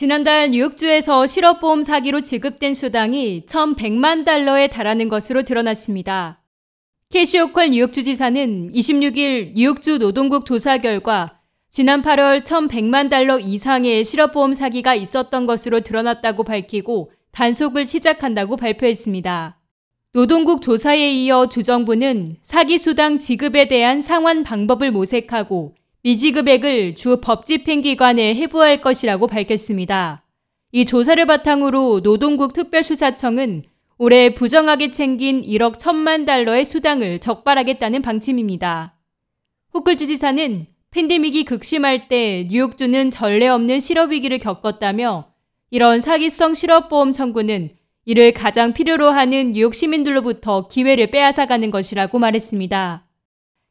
지난달 뉴욕주에서 실업보험 사기로 지급된 수당이 1,100만 달러에 달하는 것으로 드러났습니다. 캐시오컬 뉴욕주 지사는 26일 뉴욕주 노동국 조사 결과 지난 8월 1,100만 달러 이상의 실업보험 사기가 있었던 것으로 드러났다고 밝히고 단속을 시작한다고 발표했습니다. 노동국 조사에 이어 주정부는 사기 수당 지급에 대한 상환 방법을 모색하고 미지급액을 주 법집행기관에 해부할 것이라고 밝혔습니다. 이 조사를 바탕으로 노동국 특별수사청은 올해 부정하게 챙긴 1억 1천만 달러의 수당을 적발하겠다는 방침입니다. 후클 주지사는 팬데믹이 극심할 때 뉴욕주는 전례 없는 실업위기를 겪었다며 이런 사기성 실업보험 청구는 이를 가장 필요로 하는 뉴욕 시민들로부터 기회를 빼앗아가는 것이라고 말했습니다.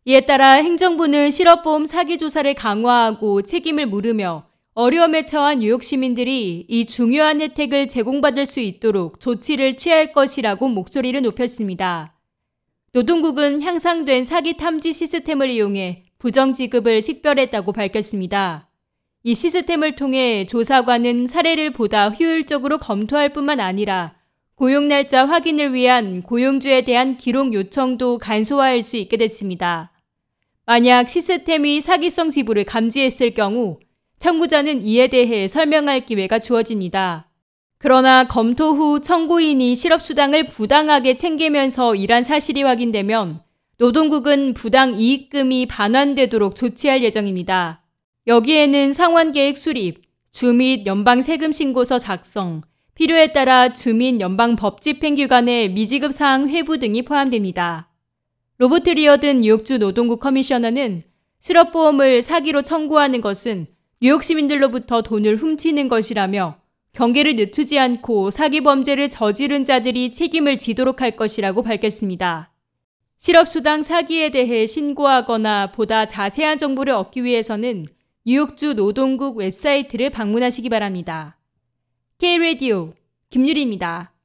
이에 따라 행정부는 실업보험 사기 조사를 강화하고 책임을 물으며 어려움에 처한 뉴욕 시민들이 이 중요한 혜택을 제공받을 수 있도록 조치를 취할 것이라고 목소리를 높였습니다. 노동국은 향상된 사기 탐지 시스템을 이용해 부정 지급을 식별했다고 밝혔습니다. 이 시스템을 통해 조사관은 사례를 보다 효율적으로 검토할 뿐만 아니라 고용 날짜 확인을 위한 고용주에 대한 기록 요청도 간소화할 수 있게 됐습니다. 만약 시스템이 사기성 지불을 감지했을 경우 청구자는 이에 대해 설명할 기회가 주어집니다. 그러나 검토 후 청구인이 실업수당을 부당하게 챙기면서 일한 사실이 확인되면 노동국은 부당 이익금이 반환되도록 조치할 예정입니다. 여기에는 상환계획 수립, 주민 연방 세금 신고서 작성, 필요에 따라 주민 연방 법 집행기관의 미지급 사항 회부 등이 포함됩니다. 로버트 리어든 뉴욕주 노동국 commissioner는 실업보험을 사기로 청구하는 것은 뉴욕 시민들로부터 돈을 훔치는 것이라며 경계를 늦추지 않고 사기 범죄를 저지른 자들이 책임을 지도록 할 것이라고 밝혔습니다. 실업수당 사기에 대해 신고하거나 보다 자세한 정보를 얻기 위해서는 뉴욕주 노동국 웹사이트를 방문하시기 바랍니다. K-Radio 김유리입니다.